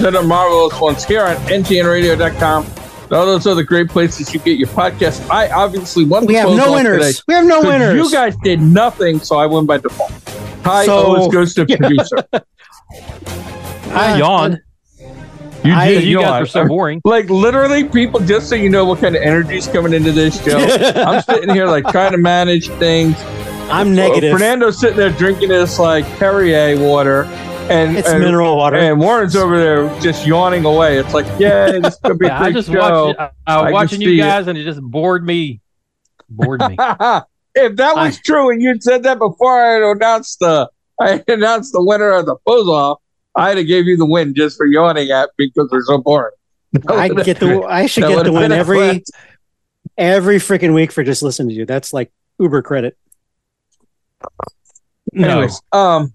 welcome to the marvelous ones here on ntnradio.com. All those are the great places you get your podcast. I obviously won. We the have no winners. today We have no winners. You guys did nothing, so I win by default. Hi, So- always goes to producer. I uh, yawned. You I- did You guys are so boring. Like literally, people. Just so you know, what kind of energy is coming into this show. I'm sitting here like trying to manage things. I'm negative. Fernando's sitting there drinking this like Perrier water, and it's and, mineral water. and Warren's over there just yawning away. It's like, yeah, this could be a Yeah, I just show. watched. I, I I was watching see you it. guys, and it just bored me. Bored me. if that was true, and you'd said that before I had announced the I announced the winner of the pose off, I'd have gave you the win just for yawning at because they're so boring. I get the. I should get the win every flex. every freaking week for just listening to you. That's like Uber credit. no. Anyways, um,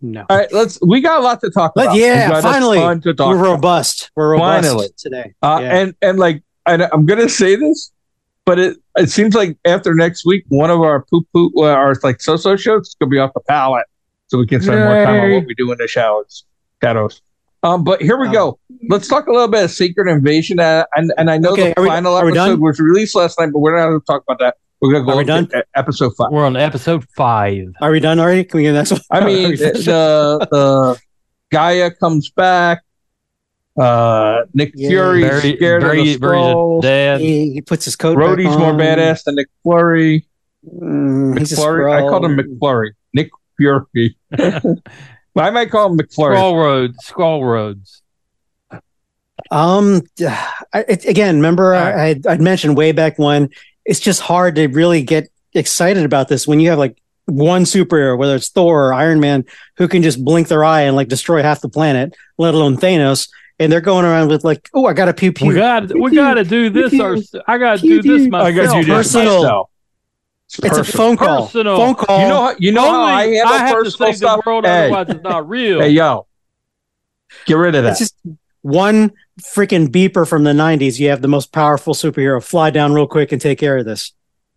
no. all right, let's. We got a lot to talk But about. yeah, We finally, ton to talk We're about. robust. We're robust Finally. today. Uh, Yeah. And and like, and I'm gonna say this, but it it seems like after next week, one of our poop poop, uh, our like so so shows is gonna be off the palette, so we can spend more time on what we do in the shadows. Shadows. Um, but here we Oh. go. Let's talk a little bit of Secret Invasion, uh, and and I know Okay, the final we episode was released last night, but we're not going to talk about that. We're going to go Are we done? episode five. We're on episode five. Are we done already? Can we get the next one? I mean, we the, the the G'iah comes back. Uh, Nick Yeah. Fury Very, scared very, of the very Skrulls. he, he puts his coat. back Rhodey's more badass than Nick Flurry. Mm, McFlurry. I called him Skrull. McFlurry. Nick Fury. I might call him McFlurry. Skrull Rhodes. Skrull Rhodes. Um, I, it, again, remember I, I'd, I'd mentioned way back when it's just hard to really get excited about this when you have like one superhero, whether it's Thor or Iron Man, who can just blink their eye and like destroy half the planet, let alone Thanos, and they're going around with like, oh, I got a pew pew. We got. We got to do this. Pew, Our. I got to do this pew. myself. I got you this Personal. myself. it's a phone call. Personal. Phone call. You know, you know how I Only handle I have to save stuff. the world, hey, otherwise it's not real. hey, yo, get rid of that. it's just one freaking beeper from the 90s. You have the most powerful superhero fly down real quick and take care of this.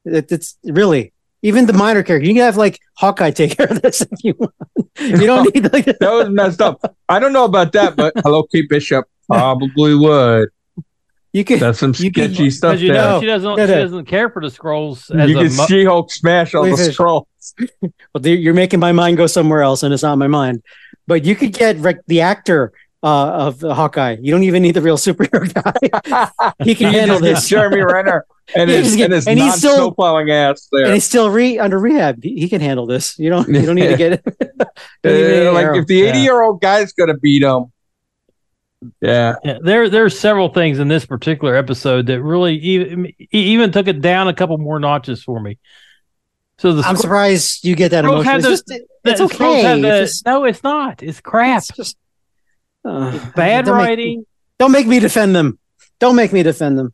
It, it's really even the minor character. You can have like Hawkeye take care of this if you want. You don't need like that was messed up. I don't know about that, but hello, Kate Bishop probably would. you can. That's some You can- sketchy stuff Because you there. know she doesn't. She doesn't care for the Skrulls as you a can mo- see Hulk smash all the Let me finish. Skrulls. Well, you're making my mind go somewhere else, and it's not my mind. But you could get rec- the actor uh, of the Hawkeye. You don't even need the real superhero guy. he can You handle this, Jeremy Renner and Yeah, his, get- and his and he's still- snowplowing ass there. and he's still re under rehab. He, he can handle this. You don't. You don't need to get it. Don't even need Uh, like if the 80 year old guy's gonna beat him, yeah. Yeah, there there's several things in this particular episode that really even even took it down a couple more notches for me. So the I'm scro- surprised you get that Skrulls emotion. had It's, the- just, the it's okay. the- It's just- no, it's not. It's crap. it's just uh, Bad don't make- writing. don't make me defend them. Don't make me defend them.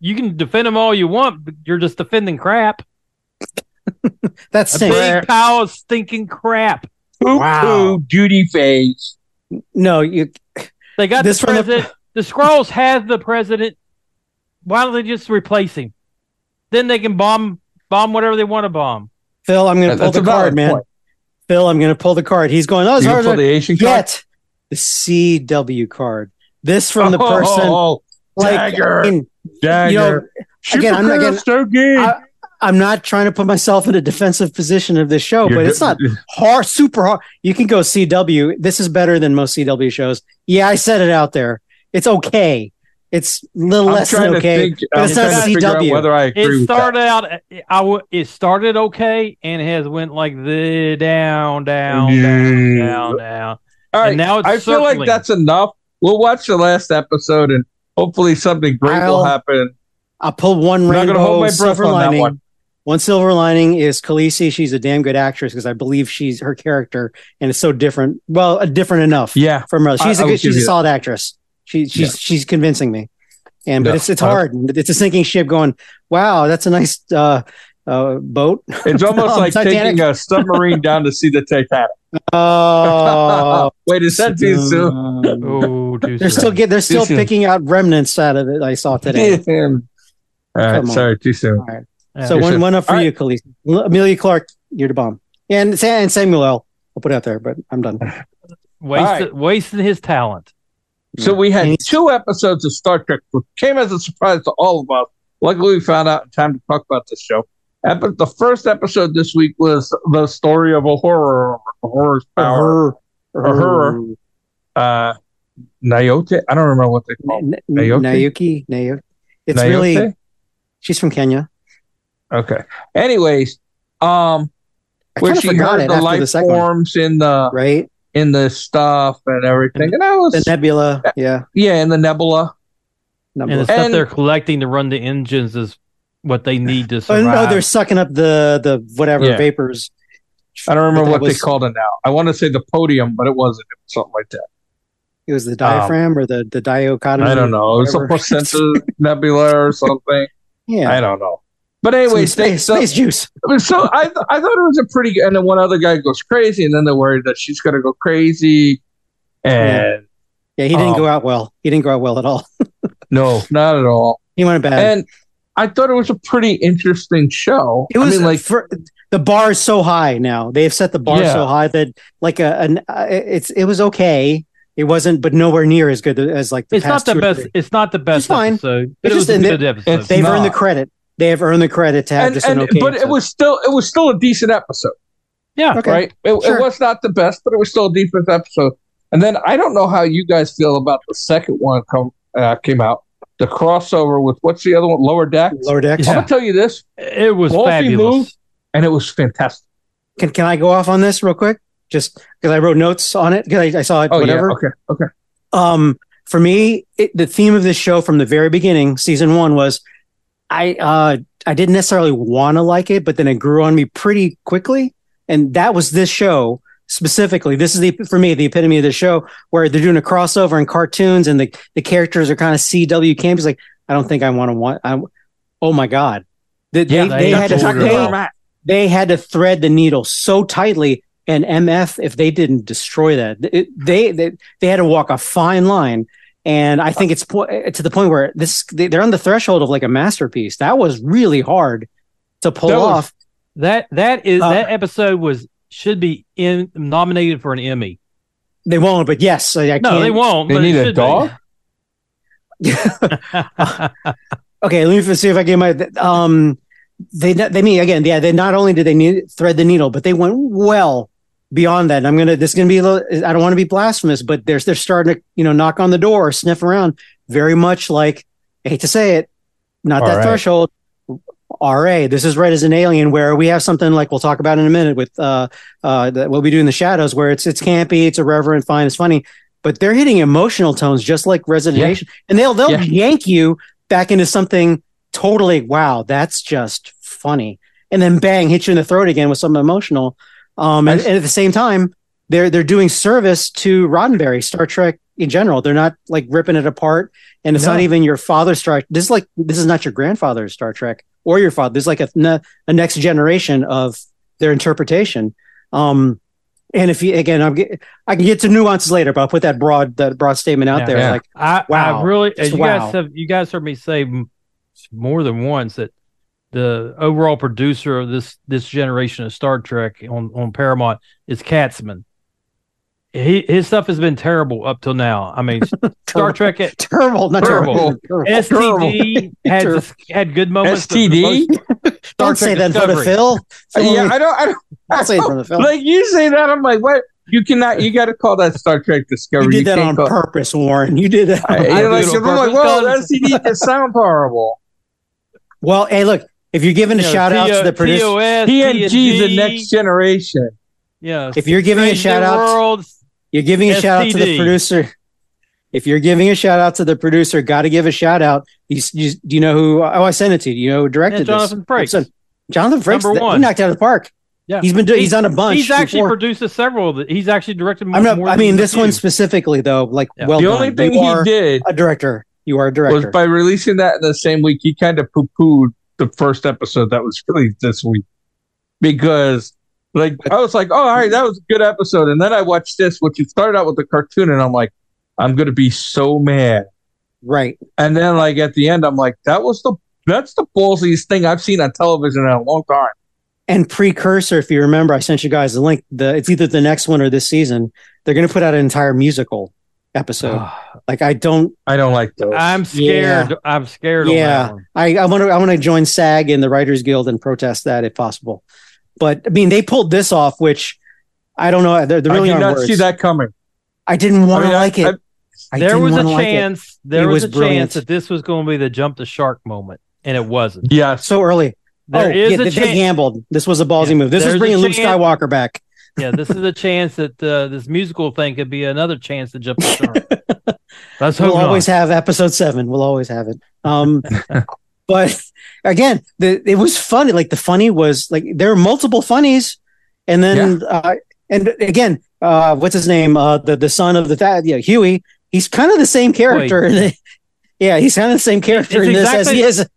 You can defend them all you want, but you're just defending crap. That's A stinks. big pile of stinking crap. Poo Wow. duty phase. No, you. They got This the from the- president. The, Skrulls have the president. Why don't they just replace him? Then they can bomb bomb whatever they want to bomb. Phil, I'm going to pull the card, man. point. Phil, I'm going to pull the card. He's going. Oh, it's You hard. gonna pull the Asian card? Yet the CW card. This from the Oh, person. oh, like, dagger. I mean, dagger. you know, again, I'm not Supergirl, so. I- I'm not trying to put myself in a defensive position of this show, You're but it's not hard, super hard. You can go CW. This is better than most CW shows. Yeah, I said it out there. It's okay. It's a little I'm less than okay. think. but it's not trying to figure out CW. whether I agree It started out. I w- it started okay and has went like the down, down, down, down, down. All right, and now it's I feel like that's enough. We'll watch the last episode and hopefully something great will I'll- happen. I'll pull one I'm not rainbow gonna hold my breath silver on that one. One silver lining is Khaleesi. She's a damn good actress because I believe she's her character and it's so different. Well, uh, different enough Yeah, from her. She's I- a I will good. She's a you solid actress. She, she's Yeah. she's convincing me. And but Yeah. it's it's Uh, hard. It's a sinking ship. Going, wow, that's a nice uh, uh, boat. it's almost No, like Titanic. taking a submarine down to see the Titanic. Oh, Wait, is that too soon? Oh, too they're soon. still get. They're still soon. picking out remnants out of it. I saw today. Damn. All right, Come on. sorry, too soon. All right. Yeah. So You're one safe. one up for All you, Khaleesi. L- Emilia Clarke, you're the bomb. And and Samuel L. I'll put it out there, but I'm done. wasted, wasting his talent. So we had two episodes of Star Trek, which came as a surprise to all of us. Luckily, we found out in time to talk about this show. Epi- the first episode this week was the story of a horror, a horror's power, a horror. Uh, Nyota. I don't remember what they call it. N- Naoki? Naoki. Naoki. It's Nyota? really she's from Kenya. okay. Anyways, um, I where kind she forgot heard it the after life the second one, forms in the right? in the stuff and everything, and I was The nebula, yeah. yeah in the nebula. And the stuff And- they're collecting to run the engines is what they need to Oh survive. no, they're sucking up the the whatever Yeah. vapors. I don't remember what was- they called it now. I want to say the podium, but it wasn't. It was something like that. It was the diaphragm or the the dichotomy. Um, I don't know. It was a placenta nebula or something. Yeah, I don't know. But anyway, space, so, space juice. so I, th- I thought it was a pretty good. And then one other guy goes crazy, and then they're worried that she's going to go crazy. And Yeah, he didn't Um, go out well. He didn't go out well at all. no, not at all. He went bad. And I thought it was a pretty interesting show. it was I mean, like, for, the bar is so high now. They've set the bar Yeah. so high that like a an uh, it's it was okay. It wasn't, but nowhere near as good as like the it's not the two best. It's not the best it's fine. episode, but It's it was just a in good it- episode. it's- They've earned the credit. They have earned the credit to have and, just an and- okay. but it was still it was still a decent episode, yeah, Okay. right? It, Sure. it was not the best, but it was still a decent episode. And then I don't know how you guys feel about the second one come uh, came out, the crossover with what's the other one, Lower Decks. lower decks. Yeah. I'm gonna tell you this, it was Wolfie fabulous. moved. and it was fantastic. Can can I go off on this real quick? Just because I wrote notes on it because I, I saw it. Oh whatever. yeah, okay, okay. um for me it, the theme of this show from the very beginning season one was i uh i didn't necessarily want to like it but then it grew on me pretty quickly and that was this show specifically this is the for me the epitome of the show where they're doing a crossover in cartoons and the the characters are kind of cw camp it's like i don't think i want to want i oh my god. They, Yeah, they, they they had to they, they had to thread the needle so tightly and mf if they didn't destroy that it, they, they they had to walk a fine line. And i think it's po- to the point where this they- they're on the threshold of like a masterpiece. That was really hard to pull That was- off. That that is Uh, that episode was should be in nominated for an Emmy. they won't but yes i, I No, can't they won't. They but need a dog? okay let me see if i get my um they they mean again yeah they not only did they need thread the needle but they went well beyond that and i'm gonna this is gonna be a little i don't want to be blasphemous but they're they're starting to you know knock on the door sniff around very much like I hate to say it not that RA. threshold ra this is right as an alien where we have something like we'll talk about in a minute with uh uh that what we do in the shadows where it's it's campy it's irreverent fine it's funny but they're hitting emotional tones just like resident Yeah. And they'll they'll Yeah. yank you back into something totally wow that's just funny. And then bang hit you in the throat again with something emotional. Um and, and at the same time they're they're doing service to Roddenberry Star Trek in general. They're not like ripping it apart. And it's not even your father's Star this is like this is not your grandfather's Star Trek or your father this is like a, ne- a next generation of their interpretation um and if you again I'm get, I can get to nuances later but I'll put that broad that broad statement out Yeah. there Yeah. like I, Wow. I really, you wow. guys have, you guys heard me say more than once that the overall producer of this this generation of Star Trek on on Paramount is Kurtzman. He his stuff has been terrible up till now. I mean, Star Trek at terrible not terrible, Terrible. terrible. STD had Terrible. had good moments. but STD? most- Star Don't say Trek that in front of Discovery. Phil. Phil yeah, I don't. I don't. Don't say it in front of Phil. Like you say that, I'm like, what? You cannot. You got to call that Star Trek Discovery. you did that can't on call- purpose, Warren. You did that. I, on you're like, do it on I'm like, purpose, whoa, guys. that CD sound horrible. Well, hey, look, if you're giving a You know, shout out to T- the producer, TOS, TNG's the next generation. Yeah, if you're giving a shout out, Worlds. You're giving a shout out to the producer. If you're giving a shout out to the producer, got to give a shout out. You, you, do you know who? Oh, I sent it to you. You know who directed Yeah, Jonathan this? Frakes. Jonathan Frakes. Number one. He knocked out of the park. Yeah. he's been doing. He's, done a bunch. He's actually before. produced several. Of the, he's actually directed more. I'm not. more I mean, this one few. specifically, though. Like, Yeah. well the done. only thing you he did a director. You are a director. was by releasing that in the same week, he kind of poo pooed the first episode that was released this week because, like, I was like, oh, all right, that was a good episode. And then I watched this, which it started out with the cartoon, and I'm like, I'm going to be so mad. right. And then, like, at the end, I'm like, that was the. That's the ballsiest thing I've seen on television in a long time. and precursor if you remember i sent you guys the link the it's either the next one or this season they're going to put out an entire musical episode. like I don't, I don't like those. I'm scared. I'm scared. Yeah, I I want to I want to join SAG and the Writers Guild and protest that if possible. But I mean, they pulled this off, which I don't know. They're, they're really I did not words. see that coming. I didn't want to I mean, I- like it. I there didn't was a wanna like it. chance. There It was, was a brilliant. chance that this was going to be the jump the shark moment, and it wasn't. Yeah, so early. There oh, is yeah, a they, they chance. gambled. This was a ballsy Yeah, move. This is bringing Luke chance- Skywalker back. yeah, this is a chance that uh, this musical thing could be another chance to jump the shark. Let's We'll not. always have episode seven. We'll always have it. Um, but again, the it was funny. Like the funny was like there were multiple funnies, and then uh, and again, uh, what's his name? Uh, the the son of the dad, yeah, Huey. He's kind of the same character. yeah, he's kind of the same character It's in this as he is.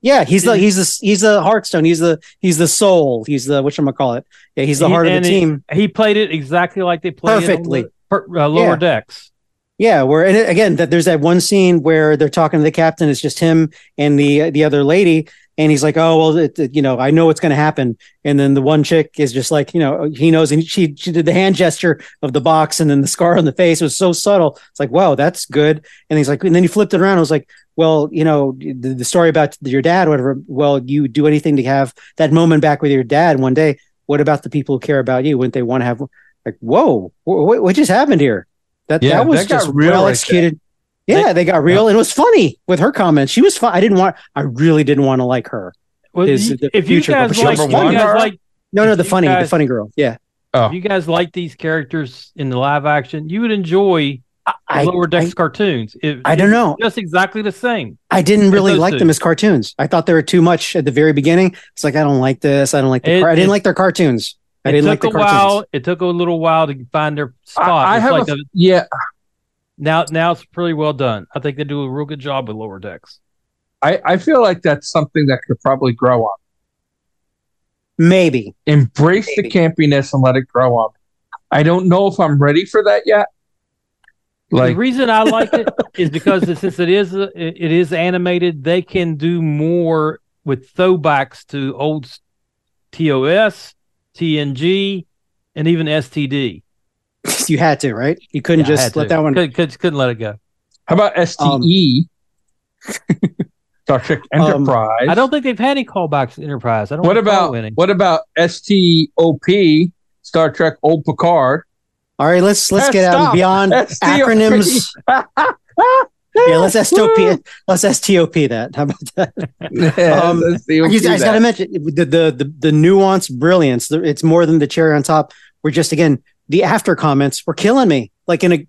Yeah, he's the he's the he's the Heartstone. He's the he's the soul. He's the what gonna call it? Yeah, he's the He- heart of the he- team. He played it exactly like they played Perfectly. it on the per, uh, lower Yeah. decks. Yeah, where and again that there's that one scene where they're talking to the captain. It's just him and the the other lady, and he's like, "Oh well, it, it- you know, I know what's going to happen." And then the one chick is just like, you know, he knows, and she she did the hand gesture of the box, and then the scar on the face was so subtle. It's like, wow, that's good. And he's like, and then he flipped it around. I was like, well, you know, the, the story about your dad, whatever. Well, you do anything to have that moment back with your dad one day. What about the people who care about you? Wouldn't they want to have like, whoa, what, what just happened here? That Yeah, that was that got just real well right executed. Yeah, they got real, and it was funny with her comments. She was fun. I didn't want. I really didn't want to like her. Well, Is you- the if you future guys couple- like, Number you guys like, No, no, the funny, guys- the funny girl. Yeah, Oh. if you guys like these characters in the live action, you would enjoy the I, lower decks I, cartoons. It- I don't know. just exactly the same. I didn't really like two. them as cartoons. I thought they were too much at the very beginning. It's like I don't like this. I don't like the. It- car- I didn't like their cartoons. I It didn't took like the a cartoons. while. It took a little while to find their spot. I, I It's have like a, the- yeah. now, now it's pretty well done. I think they do a real good job with lower decks. I, I feel like that's something that could probably grow on. Maybe. Embrace Maybe. the campiness and let it grow on. I don't know if I'm ready for that yet. Like, the reason I like it is because since it is it it is animated, they can do more with throwbacks to old TOS, TNG, and even STD. you had to, right? You couldn't Yeah, just let to. that one. Could, could, couldn't let it go. how about STE? Star Trek Um, Enterprise. I don't think they've had any callbacks to Enterprise. I don't what about any. what about STOP? Star Trek Old Picard. All right, let's let's Hey, get out beyond STOP. acronyms. Yeah, let's STOP. Let's STOP that. How about that? Yeah, Um, let's I just, I just got to mention the, the the the nuance brilliance. It's more than the cherry on top. We're just again the after comments were killing me. Like in a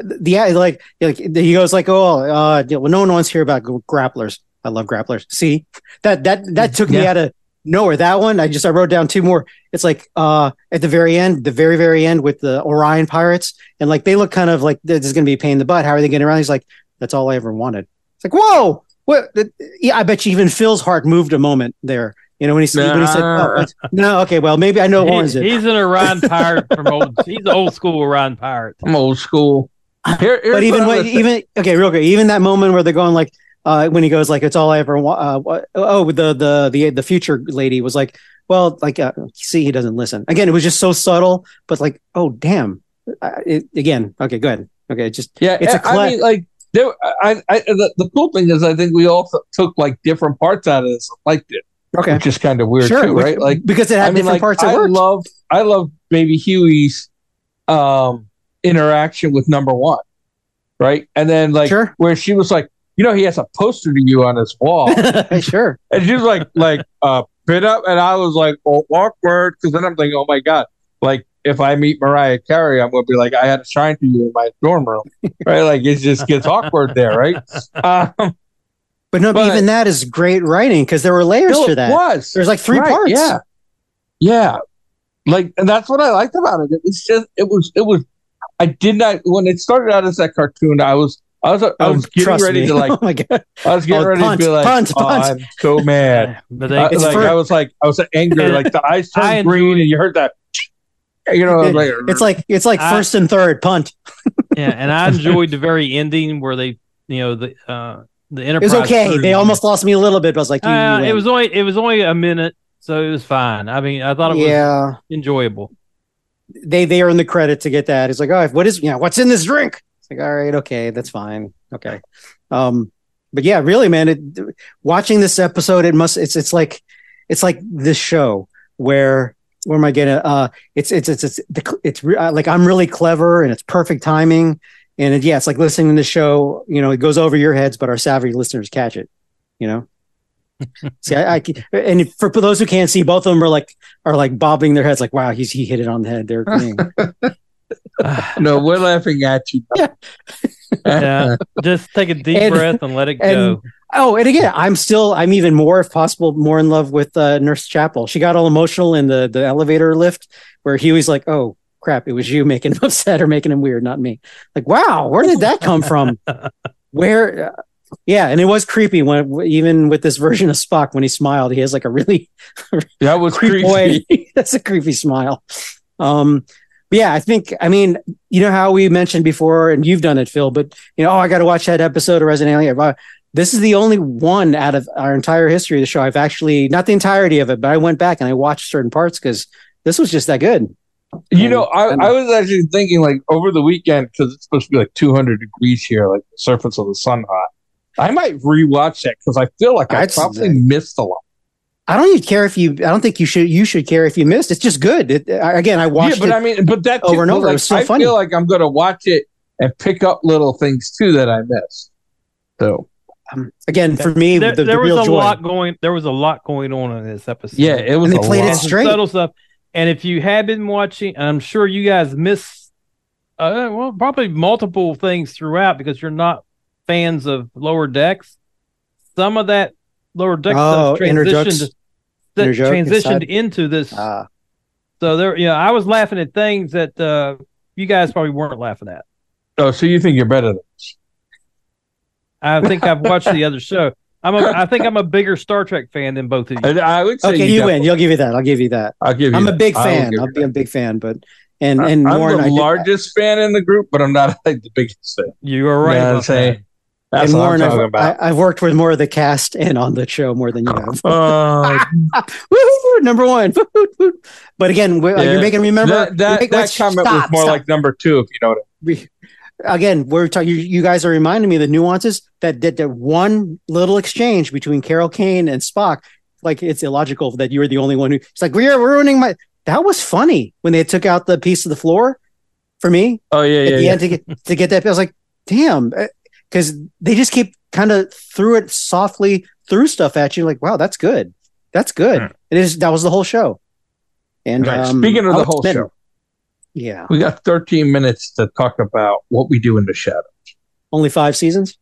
the like like he goes like oh uh you well, no one wants to hear about grapplers. I love grapplers. See that that that took me out of nowhere. That one I just I wrote down two more. It's like uh at the very end, the very very end with the Orion pirates, and like they look kind of like this is going to be a pain in the butt. How are they getting around? He's like, that's all I ever wanted. It's like whoa, what? Yeah, I bet you even Phil's heart moved a moment there. You know when he said when he said oh, no okay well maybe I know He- Warren's it. he's an Orion pirate from old. He's old school Orion pirate. I'm old school. Here, but even what when even okay real quick even that moment where they're going like uh when he goes like it's all I ever want uh, oh the the the the future lady was like well like uh, see he doesn't listen again it was just so subtle but like oh damn I, it, again okay go ahead okay just Yeah, It's a I cla- mean, like there. I, I, the, the cool thing is, I think we all took like different parts out of this, liked it, okay which is kind of weird sure too, which- right? Like, because it had I mean, different like, parts that I worked love, I love Baby Huey's um interaction with Number One, right? And then like sure where she was like, you know, he has a poster to you on his wall, sure and she was like, like, uh, pin up, and I was like, oh, awkward, because then I'm thinking, oh my god, like. If I meet Mariah Carey, I'm gonna be like, I had a shine for you in my dorm room, right? Like it just gets awkward there, right? Um, but no but But- even that is great writing because there were layers no, to that was. there's like three Right, parts Yeah, yeah. Like, and that's what I liked about it. It was just, it was, it was. I did not when it started out as that cartoon. I was, I was, I Oh, was getting ready me. to like, oh my god I was getting Oh, ready punt, to be like, punt, oh, punt. I'm so mad. But they, It's like for- I was like, I was angry. Like the eyes turned green, and you heard that. You know, I like, it's like it's like I- first and third punt yeah, and I enjoyed the very ending where they, you know, the uh the it Enterprise. was okay they almost lost me a little bit but I was like you, Uh, it was only it was only a minute, so it was fine. I mean, I thought it was yeah enjoyable. they they earn the credit to get that. It's like, oh, what is you know what's in this drink? It's like, all right, okay, that's fine, okay. Um, but yeah, really, man, it, watching this episode, it must it's it's like it's like this show where where am I getting? Uh, it's it's it's it's it's, it's re- uh, like I'm really clever and it's perfect timing. And it, yeah, it's like listening to the show. You know, it goes over your heads, but our savvy listeners catch it. You know. see, I, I, and for, for those who can't see, both of them are like are like bobbing their heads, like, "Wow, he's he hit it on the head." They're agreeing. no, we're laughing at you. Yeah. yeah. Just take a deep and, breath and let it go. Oh, and again, I'm still, I'm even more, if possible, more in love with uh, Nurse Chapel. She got all emotional in the the elevator lift where he was like, "Oh crap, it was you making him upset or making him weird, not me." Like, wow, where did that come from? where? Uh, yeah, and it was creepy when even with this version of Spock when he smiled, he has like a really that was creepy. That's a creepy smile. Um, yeah, I think I mean, you know how we mentioned before, and you've done it, Phil. But you know, oh, I got to watch that episode of Resident Alien uh, this is the only one out of our entire history of the show I've actually not the entirety of it, but I went back and I watched certain parts because this was just that good. You know, I, I, was actually thinking like over the weekend because it's supposed to be like 200 degrees here, like the surface of the sun hot. I might rewatch that because I feel like I probably missed a lot. I don't even care if you. I don't think you should. You should care if you missed. It's just good. It, again, I watched. Yeah, but I mean, but that over and over. Like, it was so I funny. feel like I'm going to watch it and pick up little things too that I missed. So um, again, for me, there, the, there the was a joy. lot going. There was a lot going on in this episode. Yeah, it was. And they played lot. it straight. Subtle stuff. And if you have been watching, I'm sure you guys miss, uh, well, probably multiple things throughout because you're not fans of Lower Decks. Some of that Lower Deck oh, stuff transitioned, that transitioned into this. Ah. So there, yeah, I was laughing at things that uh, you guys probably weren't laughing at. Oh, so you think you're better than us? I think I've watched the other show. I'm a, I think I'm a bigger Star Trek fan than both of you. I would say okay, you, you win. You'll give you that. I'll give you that. I'll give you. I'm that. a big fan. I'll be a big fan, but and and I'm Warren, the largest fan in the group, but I'm not like the biggest fan. You are right. Yeah, about say, that. That's and Warren, I'm talking I've, about. I, have worked with more of the cast and on the show more than you have. Uh, Woo-hoo, number one. but again, we- Yeah. you're making me remember that that, make- that comment stop, was more stop. like number two, if you know what again, we're talking. You, you guys are reminding me of the nuances that that that one little exchange between Carol Kane and Spock. Like it's illogical that you were the only one who. It's like we're ruining my. That was funny when they took out the piece of the floor for me Oh yeah, at yeah, the yeah. end to get to get that. I was like, damn, because they just keep kind of threw it softly through stuff at you. Like, wow, that's good. That's good. Hmm. It is. That was the whole show. And Right. um, Speaking of the whole smitten. show, yeah, we got 13 minutes to talk about what we do in the shadow. only five seasons.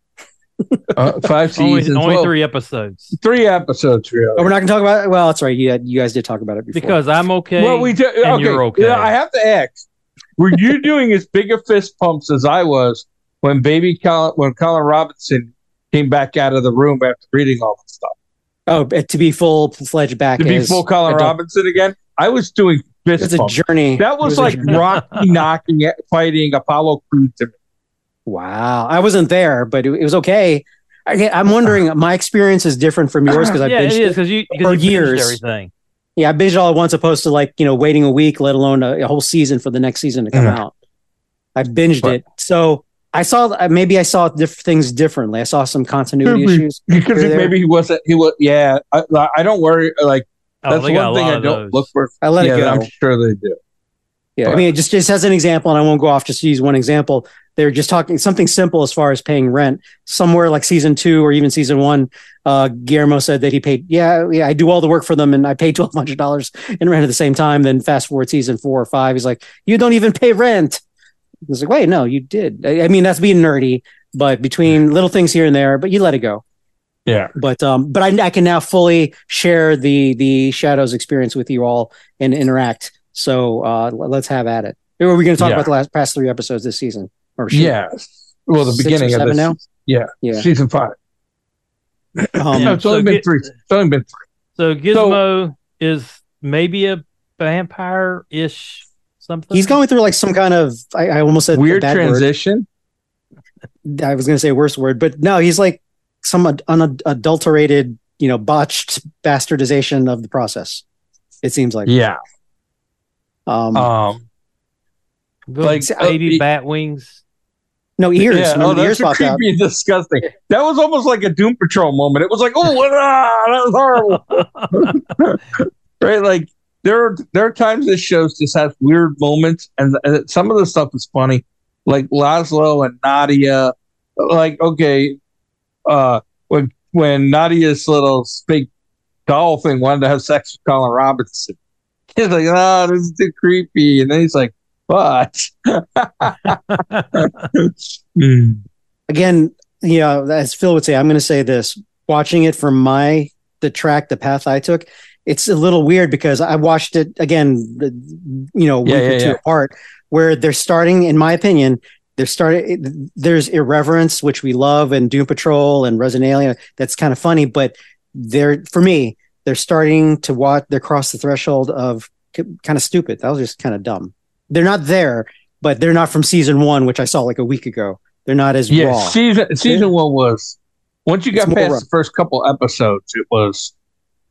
Uh, five seasons, only well, three episodes three episodes, really. Oh, we're not going to talk about it. Well, that's right. You you guys did talk about it before. because I'm okay. well, we do, and okay. you're okay. Yeah, I have to ask: Were you doing as big a fist pumps as I was when baby Colin, when Colin Robinson came back out of the room after reading all the stuff oh, to be full fledged back to be full Colin adult- Robinson again? I was doing fist It's a journey. That It was like journey. Rocky knocking at fighting Apollo Creed to me. Wow, I wasn't there, but it, it was okay. I, I'm wondering. My experience is different from yours because I yeah, it binged is it. because you for you years. everything. Yeah, I binged it all at once, opposed to like you know waiting a week, let alone a, a whole season for the next season to come Mhm. out. I binged But- it, so I saw uh, maybe I saw diff- things differently. I saw some continuity Maybe. issues. because maybe he wasn't. He was. Yeah, I, I don't worry. Like Oh, that's one thing I don't those. look for. I let yeah, it go. I'm sure they do. Yeah, I mean, it just just as an example, and I won't go off. Just to use one example. They're just talking something simple as far as paying rent. Somewhere like season two or even season one, uh, Guillermo said that he paid. Yeah, yeah, I do all the work for them, and I paid twelve hundred dollars in rent at the same time. Then fast forward season four or five, he's like, "You don't even pay rent." I was like, "Wait, no, you did." I, I mean, that's being nerdy, but between little things here and there, but you let it go. Yeah. But um, but I, I can now fully share the the shadows experience with you all and interact. So uh, let's have at it. Or are we going to talk Yeah. about the last past three episodes this season? Or shoot, Yeah. Well, the Six or beginning of seven this. now? Yeah. Yeah. Season five. Um, no, it's only so been get- three. It's only been three. So Gizmo is maybe a vampire ish something. He's going through like some kind of I, I almost said Weird bad transition. Word. I was going to say a worse word, but no, he's like some ad- unadulterated, you know, botched bastardization of the process. It seems like. Yeah. Um, Um. like baby uh, bat wings. No ears. Yeah, no, oh, ears creepy out. and disgusting. That was almost like a Doom Patrol moment. It was like, oh, ah, that was horrible. right? Like there are there are times this show just has weird moments, and, and some of the stuff is funny, like Laszlo and Nadia. Like, okay, uh, when when Nadia's little fake doll thing wanted to have sex with Colin Robinson, he's like, "Oh, this is too creepy," and then he's like, "What?" Again, you know, as Phil would say, I'm going to say this: watching it from my the track, the path I took, it's a little weird because I watched it again, you know, yeah, week yeah, or two yeah. apart, where they're starting, in my opinion, they're starting. There's irreverence, which we love, and Doom Patrol and Resident Alien. That's kind of funny, but they're for me, they're starting to watch. They're cross the threshold of kind of stupid. That was just kind of dumb. They're not there, but they're not from season one, which I saw like a week ago. They're not as yeah. Raw. Season season one was once you got past rough. the first couple episodes, it was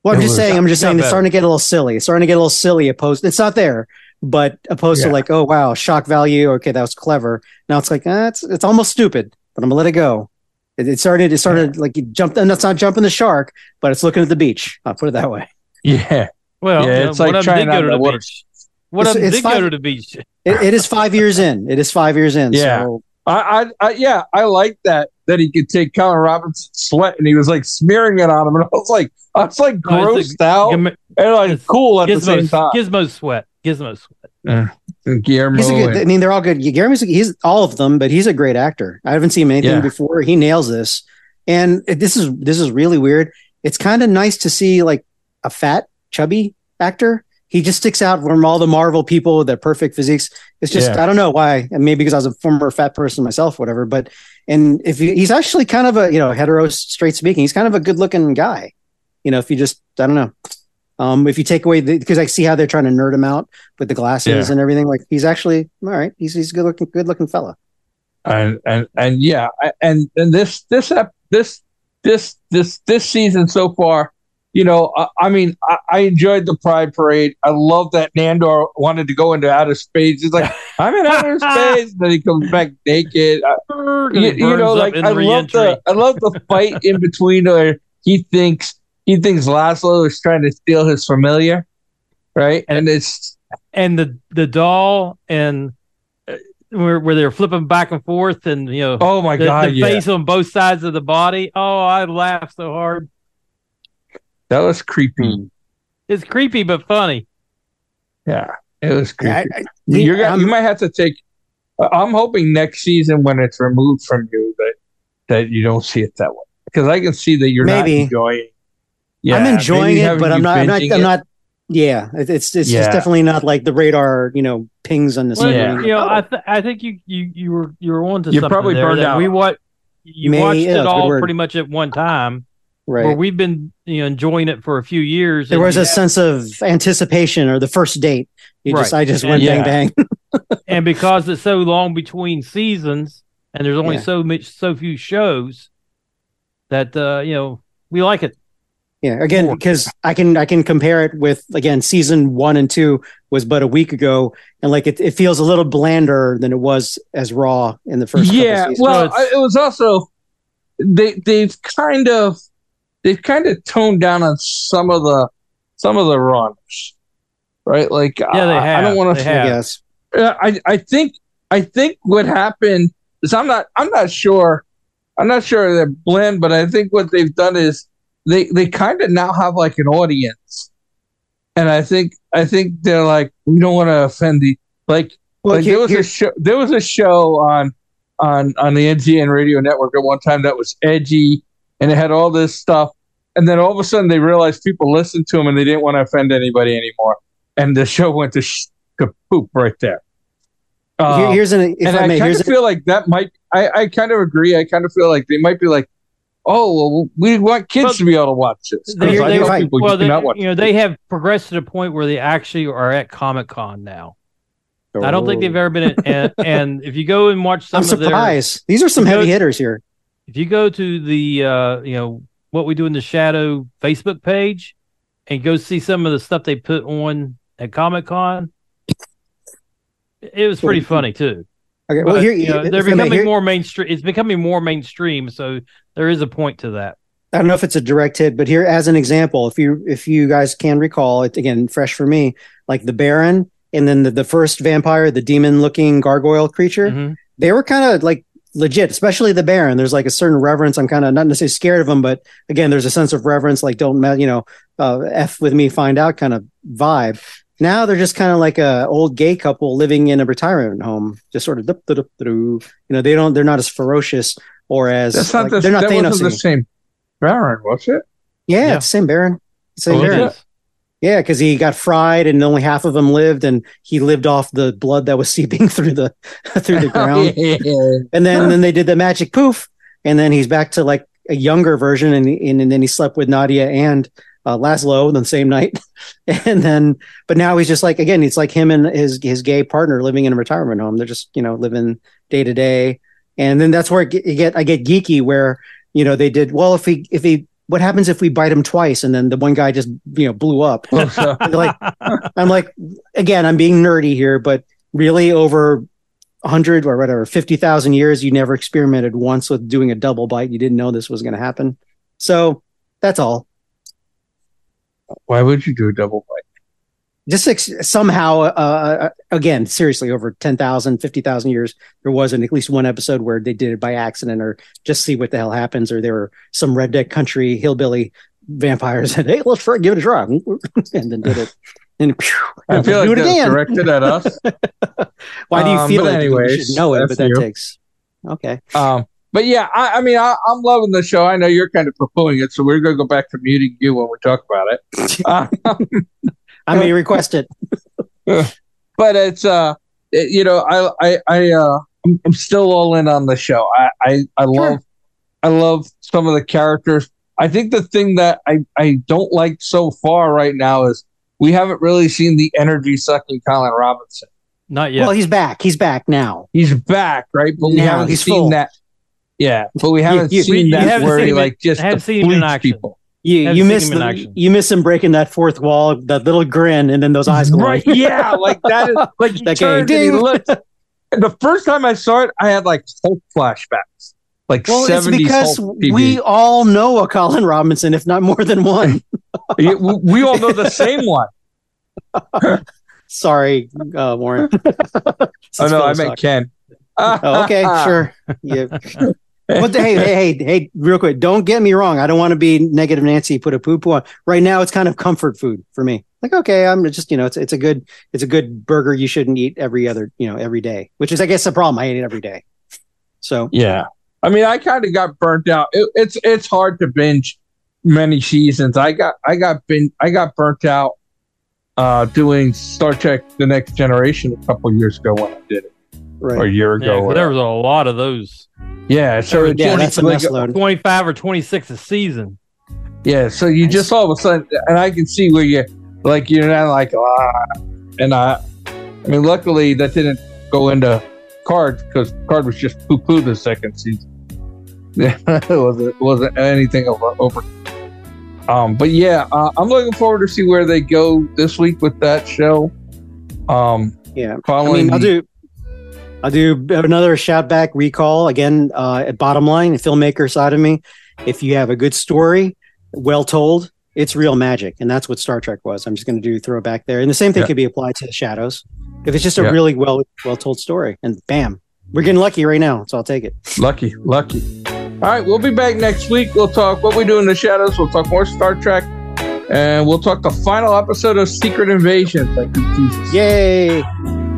well, I'm just saying. I'm just saying. It's starting to get a little silly. It's starting to get a little silly. Opposed, it's not there, but opposed yeah. to like, oh wow, shock value. Okay, that was clever. Now it's like, eh, it's it's almost stupid, but I'm gonna let it go. It, it started. It started yeah. like you jumped, and that's not jumping the shark, but it's looking at the beach. I'll put it that way. Yeah. Well, yeah, it's like trying to go to the water. beach. What it's, it's did five, go to the beach? it, it is five years in. It is five years in. Yeah. So. I, I, I, yeah, I like that that he could take Colin Robinson's sweat and he was like smearing it on him, and I was like, I was like grossed no, out and like cool at Gizmo's, the same time. Gizmo's sweat, Gizmo's sweat. Uh, Guillermo. He's a good, I mean, they're all good. Guillermo's he's all of them, but he's a great actor. I haven't seen him anything yeah. before. He nails this, and this is this is really weird. It's kind of nice to see like a fat, chubby actor. He just sticks out from all the Marvel people with their perfect physiques. It's just yeah. I don't know why. Maybe because I was a former fat person myself, whatever. But and if he, he's actually kind of a you know hetero, straight speaking, he's kind of a good looking guy. You know, if you just I don't know. Um, if you take away the because I see how they're trying to nerd him out with the glasses yeah. and everything, like he's actually all right. He's he's a good looking, good looking fella. And and and yeah, and and this this this this this this season so far, you know, I, I mean, I, I, enjoyed the Pride Parade. I love that Nandor wanted to go into outer space. He's like, I'm in outer space. then he comes back naked. you, you, know, like I love the I love the fight in between where he thinks he thinks Laszlo is trying to steal his familiar, right? And, it's and the the doll and uh, where where they're flipping back and forth and you know oh my the, god the yeah. face on both sides of the body oh i laughed so hard that was creepy hmm. it's creepy but funny yeah it was creepy I, I, You're, you might have to take i'm hoping next season when it's removed from you that that you don't see it that way because i can see that you're maybe. not enjoying yeah, I'm enjoying it, but I'm not, I'm not, I'm not, yeah, it's it's yeah. just definitely not like the radar, you know, pings on the well, yeah. You know, I th- I think you you you were you were on to You're something probably there burned out. We what you May, watched yeah, it all pretty much at one time. Right. Where we've been you know enjoying it for a few years. There was a sense of anticipation or the first date. You right. just I just went and, bang bang. and because it's so long between seasons and there's only so much so few shows that uh you know we like it yeah, again, because I can I can compare it with again season one and two was but a week ago, and like it, it feels a little blander than it was as raw in the first. Yeah, well, it was also they they've kind of they've kind of toned down on some of the some of the runs, right? Like yeah, they have. I, don't want to guess. I I think I think what happened is I'm not I'm not sure I'm not sure they're blend, but I think what they've done is they they kind of now have like an audience, and I think I think they're like we don't want to offend the like. Well, like here, there was here. a show. There was a show on on on the NTN radio network at one time that was edgy, and it had all this stuff. And then all of a sudden, they realized people listened to them, and they didn't want to offend anybody anymore. And the show went to, sh- to poop right there. Um, here's an. and I, I kind of feel like that might. I, I kind of agree. I kind of feel like they might be like, oh well, we want kids well, to be able to watch this. They, they, well, they, you know, they have progressed to the point where they actually are at Comic Con now. Oh. I don't think they've ever been. At, and, and, if you go and watch some, I'm surprised. Their, These are some heavy go, hitters here. If you go to the, uh, you know, what we do in the shadow Facebook page, and go see some of the stuff they put on at Comic Con, It was pretty funny too. Okay, well, But, here you know, they're becoming here- more mainstream. It's becoming more mainstream, so there is a point to that. I don't know if it's a direct hit, but here as an example, if you if you guys can recall it again, fresh for me, like the Baron and then the, the first vampire, the demon looking gargoyle creature, Mhm. they were kind of like legit, especially the Baron. There's like a certain reverence. I'm kind of not necessarily scared of him, but again, there's a sense of reverence, like don't you know, uh, f with me, find out kind of vibe. Now they're just kind of like a old gay couple living in a retirement home, just sort of. You know, they don't. They're not as ferocious or as That's not like, the, they're not that Thanos. wasn't the same Baron, was it? Yeah, Yeah. it's the same Baron. Same Oh, is Baron. it? Yeah, because he got fried and only half of him lived, and he lived off the blood that was seeping through the through the ground. Yeah. And then then they did the magic poof, and then he's back to like a younger version, and and, and then he slept with Nadia and uh, Laszlo the same night, and then but now he's just like again, it's like him and his his gay partner living in a retirement home. They're just you know living day to day, and then that's where you get I get geeky where you know they did well if he if he what happens if we bite him twice and then the one guy just you know blew up? Like I'm like again I'm being nerdy here but really over 100 or whatever 50,000 years you never experimented once with doing a double bite. You didn't know this was going to happen. So that's all. Why would you do a double bite? Just ex- somehow uh, again seriously over 10,000 50,000 years there wasn't at least one episode where they did it by accident or just see what the hell happens or there were some redneck country hillbilly vampires and hey let's try, give it a try and then did it and phew, I feel like it again directed at us. why do you Um, feel it you anyways, should know it but that you. takes okay Um, but yeah, I, I mean, I, I'm loving the show. I know you're kind of poo-pooing it, so we're going to go back to muting you when we talk about it. Uh, I may request it but it's uh, it- you know, I I I uh, I'm, I'm still all in on the show. I I, I love I love some of the characters. I think the thing that I I don't like so far right now is we haven't really seen the energy sucking Colin Robinson. Not yet. well he's back he's back now He's back, right? But we Now haven't he's seen full. that. Yeah, but we haven't you- seen you that haven't where seen he like just I haven't seen him in action. people. You you missed the, you missed him breaking that fourth wall that little grin and then those eyes glowing. Right? Yeah, like that is like he That turned and he looked. And the first time I saw it, I had like Hulk flashbacks, like Well, it's because we all know a Colin Robinson, if not more than one. We, we all know the same one. Sorry, uh, Warren. Oh no, I meant. Ken. Oh, okay, sure. Yeah. But hey, hey, hey, hey, real quick, don't get me wrong. I don't want to be negative Nancy, put a poo poo on. Right now it's kind of comfort food for me. Like, okay, I'm just, you know, it's it's a good it's a good burger you shouldn't eat every other, you know, every day. Which is I guess the problem. I eat it every day. So Yeah, I mean, I kind of got burnt out. It, it's it's hard to binge many seasons. I got I got bin I got burnt out uh, doing Star Trek: The Next Generation a couple years ago when I did it, or a right. year Yeah, ago. 'cause or- there was a lot of those. yeah, so it Yeah, just, that's a like, mess load. 25 or 26 a season. Yeah, so you just all of a sudden, and I can see where you like you're not like ah, and I, I mean, luckily that didn't go into cards because card was just poo poo the second season. Yeah, it wasn't it wasn't anything over. over. Um, but yeah, uh, I'm looking forward to see where they go this week with that show. Um, Yeah. I following mean, I'll do I'll do another shout back recall again uh, at bottom line, the filmmaker side of me. If you have a good story, well told, it's real magic, and that's what Star Trek was. I'm just going to do throw it back there, and the same thing Yeah. could be applied to the Shadows. If it's just a Yeah. really well well told story, and bam, we're getting lucky right now, so I'll take it. Lucky, lucky. All right, we'll be back next week. We'll talk what we do in the shadows. We'll talk more Star Trek, and we'll talk the final episode of Secret Invasion. Thank you, Jesus. Yay!